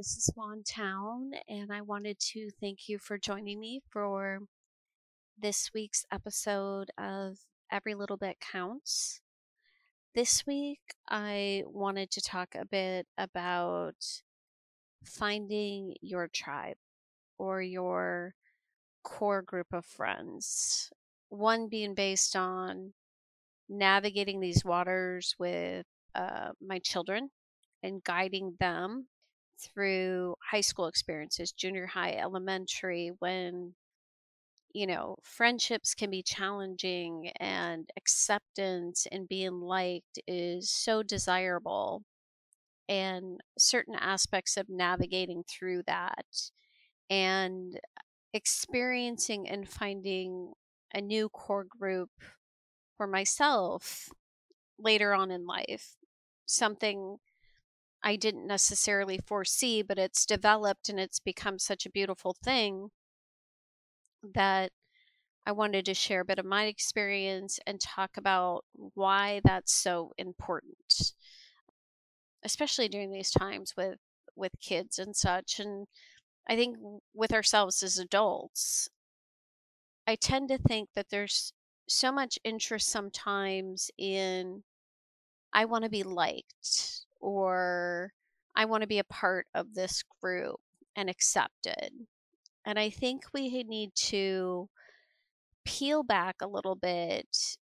Hi, this is Fawn Town, and I wanted to thank you for joining me for this week's episode of Every Little Bit Counts. This week, I wanted to talk a bit about finding your tribe or your core group of friends. One being based on navigating these waters with uh, my children and guiding them through high school experiences, junior high, elementary, when you know, friendships can be challenging and acceptance and being liked is so desirable. And certain aspects of navigating through that and experiencing and finding a new core group for myself later on in life. Something I didn't necessarily foresee, but it's developed and it's become such a beautiful thing that I wanted to share a bit of my experience and talk about why that's so important, especially during these times with with kids and such. And I think with ourselves as adults, I tend to think that there's so much interest sometimes in I want to be liked or I want to be a part of this group and accepted. And I think we need to peel back a little bit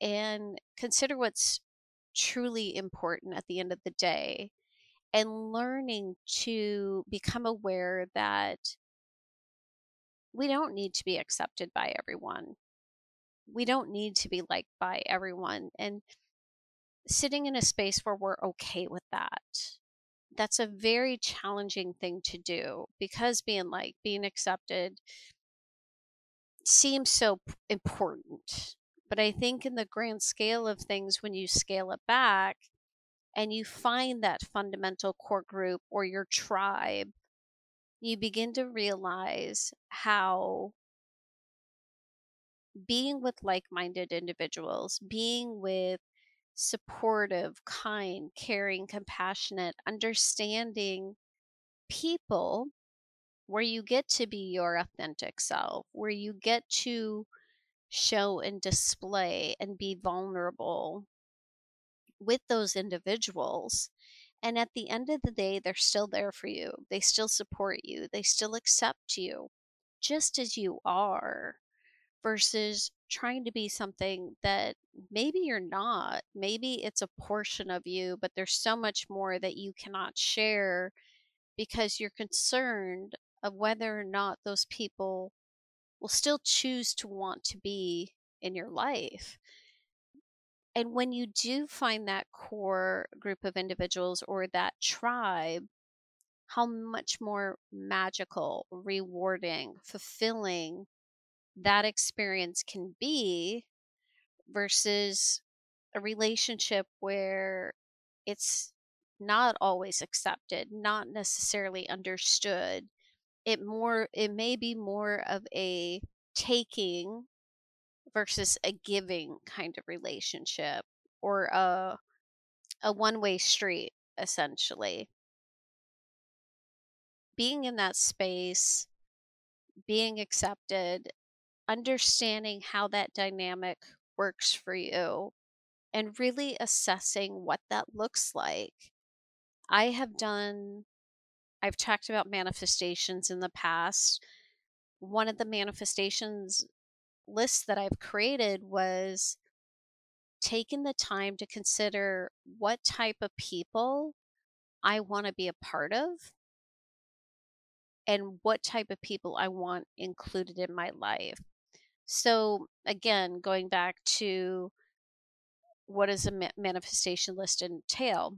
and consider what's truly important at the end of the day and learning to become aware that we don't need to be accepted by everyone. We don't need to be liked by everyone. And sitting in a space where we're okay with that. That's a very challenging thing to do because being like being accepted seems so important. But I think in the grand scale of things, when you scale it back and you find that fundamental core group or your tribe, you begin to realize how being with like minded individuals, being with supportive, kind, caring, compassionate, understanding people where you get to be your authentic self, where you get to show and display and be vulnerable with those individuals. And at the end of the day, they're still there for you. They still support you. They still accept you just as you are versus trying to be something that maybe you're not. Maybe it's a portion of you, but there's so much more that you cannot share because you're concerned of whether or not those people will still choose to want to be in your life. And when you do find that core group of individuals or that tribe, how much more magical, rewarding, fulfilling that experience can be versus a relationship where it's not always accepted, not necessarily understood. It more it may be more of a taking versus a giving kind of relationship or a a one-way street essentially. Being in that space, being accepted understanding how that dynamic works for you and really assessing what that looks like. I have done, I've talked about manifestations in the past. One of the manifestations lists that I've created was taking the time to consider what type of people I want to be a part of and what type of people I want included in my life. So, again, going back to what does a ma- manifestation list entail?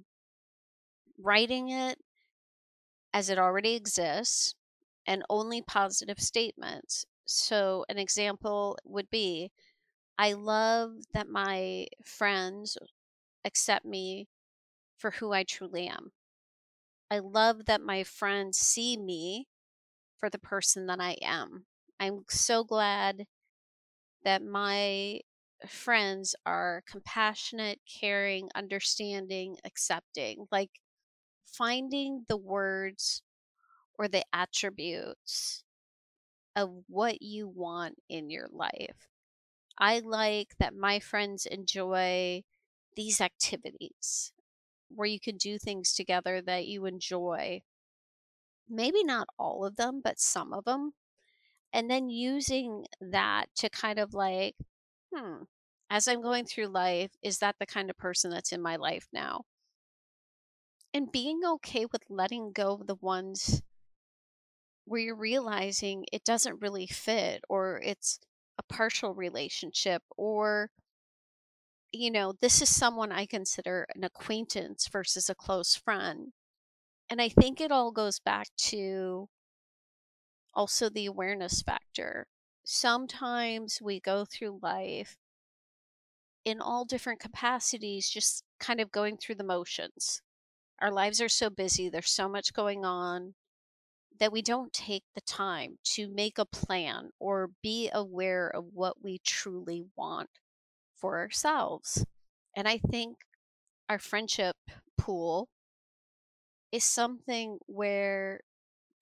Writing it as it already exists and only positive statements. So, an example would be I love that my friends accept me for who I truly am. I love that my friends see me for the person that I am. I'm so glad that my friends are compassionate, caring, understanding, accepting. Like finding the words or the attributes of what you want in your life. I like that my friends enjoy these activities where you can do things together that you enjoy. Maybe not all of them, but some of them. And then using that to kind of like, hmm, as I'm going through life, is that the kind of person that's in my life now? And being okay with letting go of the ones where you're realizing it doesn't really fit or it's a partial relationship or you know, this is someone I consider an acquaintance versus a close friend. And I think it all goes back to also the awareness factor. Sometimes we go through life in all different capacities, just kind of going through the motions. Our lives are so busy, there's so much going on that we don't take the time to make a plan or be aware of what we truly want for ourselves. And I think our friendship pool is something where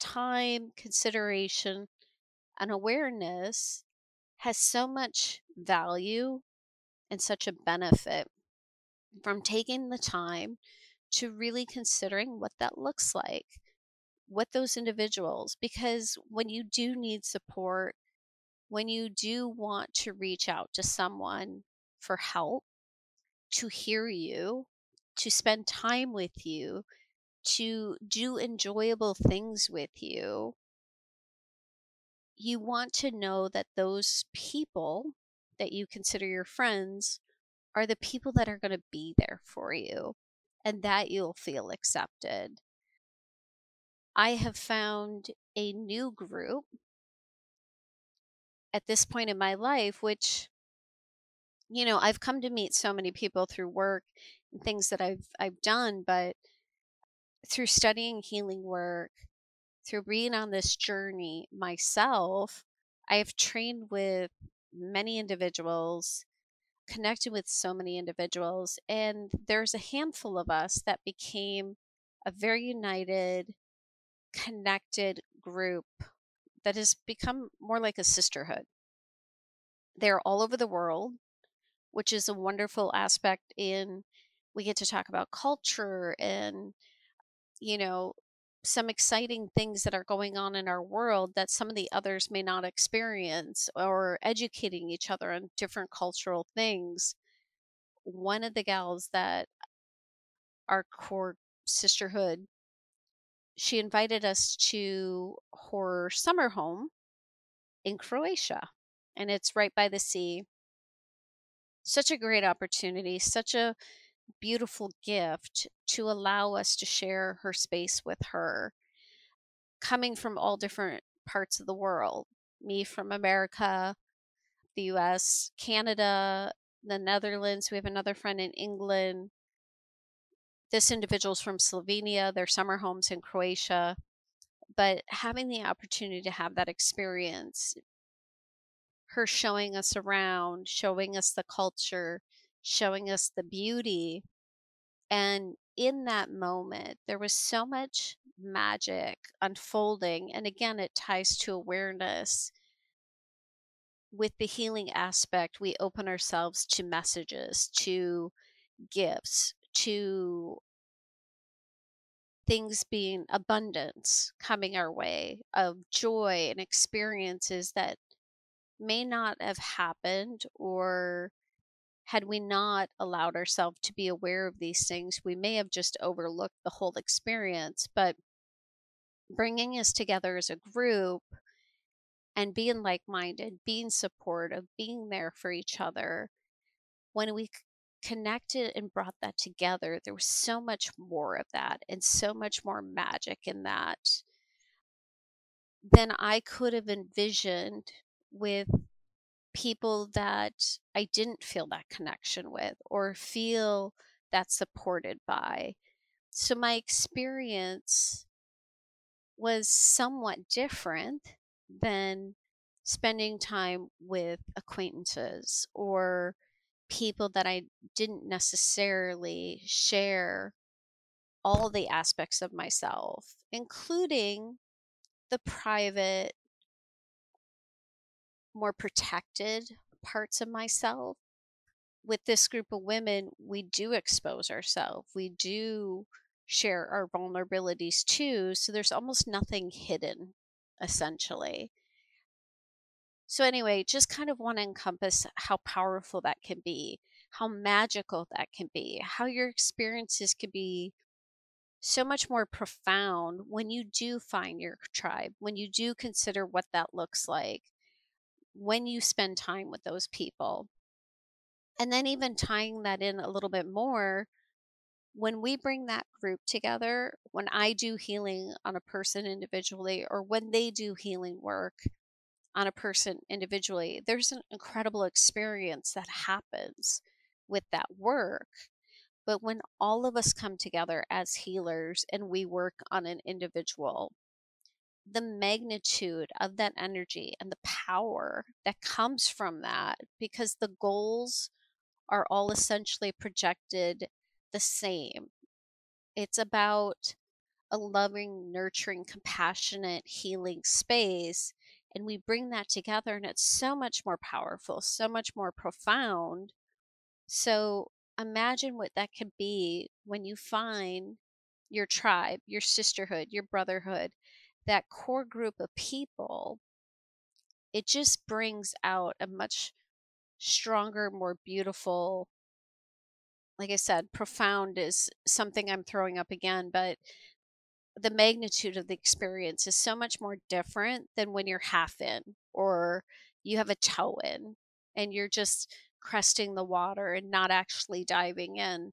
time, consideration, and awareness has so much value and such a benefit from taking the time to really considering what that looks like, what those individuals, because when you do need support, when you do want to reach out to someone for help, to hear you, to spend time with you, to do enjoyable things with you, you want to know that those people that you consider your friends are the people that are going to be there for you and that you'll feel accepted. I have found a new group at this point in my life, which, you know, I've come to meet so many people through work and things that I've I've done, but through studying healing work, through being on this journey myself, I have trained with many individuals, connected with so many individuals, and there's a handful of us that became a very united, connected group that has become more like a sisterhood. They're all over the world, which is a wonderful aspect in we get to talk about culture and you know, some exciting things that are going on in our world that some of the others may not experience or educating each other on different cultural things. One of the gals that our core sisterhood, she invited us to her summer home in Croatia, and it's right by the sea. Such a great opportunity, such a beautiful gift to allow us to share her space with her, coming from all different parts of the world. Me from America, the US, Canada, the Netherlands. We have another friend in England. This individual's from Slovenia, their summer homes in Croatia. But having the opportunity to have that experience, her showing us around, showing us the culture, showing us the beauty. And in that moment, there was so much magic unfolding. And again, it ties to awareness. With the healing aspect, we open ourselves to messages, to gifts, to things being abundance coming our way, of joy and experiences that may not have happened or had we not allowed ourselves to be aware of these things, we may have just overlooked the whole experience. But bringing us together as a group and being like minded, being supportive, being there for each other, when we connected and brought that together, there was so much more of that and so much more magic in that than I could have envisioned with people that I didn't feel that connection with or feel that supported by. So my experience was somewhat different than spending time with acquaintances or people that I didn't necessarily share all the aspects of myself, including the private, more protected parts of myself. With this group of women, we do expose ourselves. We do share our vulnerabilities too. So there's almost nothing hidden, essentially. So, anyway, just kind of want to encompass how powerful that can be, how magical that can be, how your experiences can be so much more profound when you do find your tribe, when you do consider what that looks like, when you spend time with those people. And then, even tying that in a little bit more, when we bring that group together, when I do healing on a person individually, or when they do healing work on a person individually, there's an incredible experience that happens with that work. But when all of us come together as healers and we work on an individual, the magnitude of that energy and the power that comes from that, because the goals are all essentially projected the same. It's about a loving, nurturing, compassionate, healing space. And we bring that together, and it's so much more powerful, so much more profound. So imagine what that could be when you find your tribe, your sisterhood, your brotherhood, that core group of people. It just brings out a much stronger, more beautiful, like I said, profound is something I'm throwing up again, but the magnitude of the experience is so much more different than when you're half in or you have a toe in and you're just cresting the water and not actually diving in.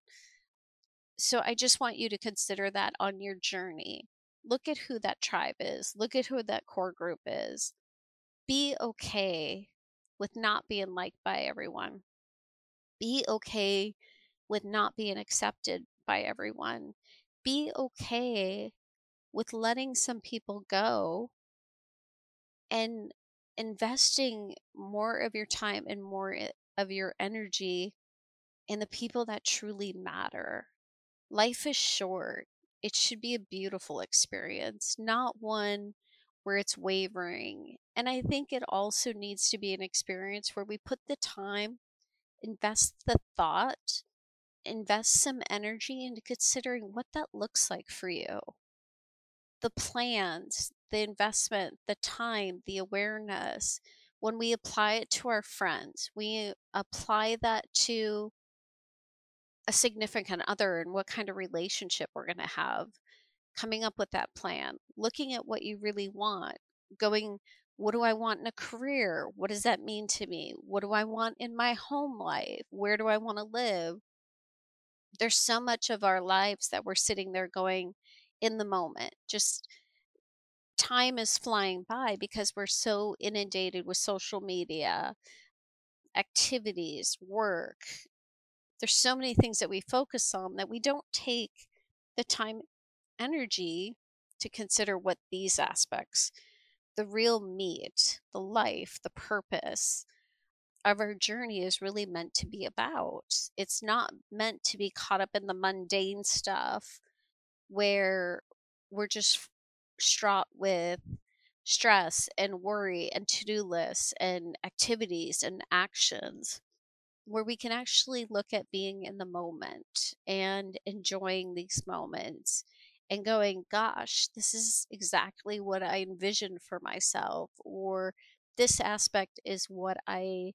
So I just want you to consider that on your journey. Look at who that tribe is, look at who that core group is. Be okay with not being liked by everyone. Be okay with not being accepted by everyone. Be okay with letting some people go and investing more of your time and more of your energy in the people that truly matter. Life is short. It should be a beautiful experience, not one where it's wavering. And I think it also needs to be an experience where we put the time, invest the thought, invest some energy into considering what that looks like for you. The plans, the investment, the time, the awareness, when we apply it to our friends, we apply that to a significant other and what kind of relationship we're going to have, coming up with that plan, looking at what you really want, going, what do I want in a career? What does that mean to me? What do I want in my home life? Where do I want to live? There's so much of our lives that we're sitting there going in the moment, just time is flying by because we're so inundated with social media, activities, work. There's so many things that we focus on that we don't take the time, energy to consider what these aspects, the real meat, the life, the purpose of our journey is really meant to be about. It's not meant to be caught up in the mundane stuff where we're just straught with stress and worry and to do lists and activities and actions where we can actually look at being in the moment and enjoying these moments and going, gosh, this is exactly what I envisioned for myself, or this aspect is what I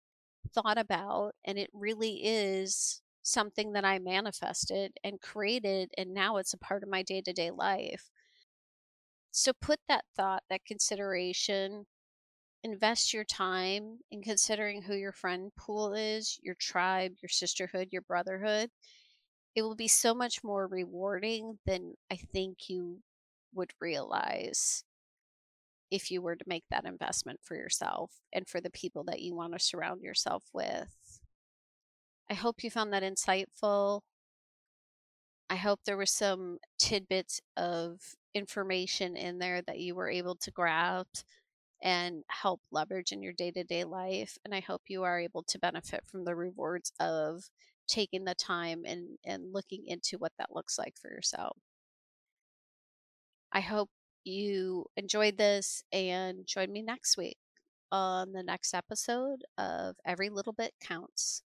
thought about, and it really is something that I manifested and created, and now it's a part of my day to day life. So put that thought, that consideration, invest your time in considering who your friend pool is, your tribe, your sisterhood, your brotherhood. It will be so much more rewarding than I think you would realize if you were to make that investment for yourself and for the people that you want to surround yourself with. I hope you found that insightful. I hope there were some tidbits of information in there that you were able to grab and help leverage in your day to day life. And I hope you are able to benefit from the rewards of taking the time and, and looking into what that looks like for yourself. I hope you enjoyed this and join me next week on the next episode of Every Little Bit Counts.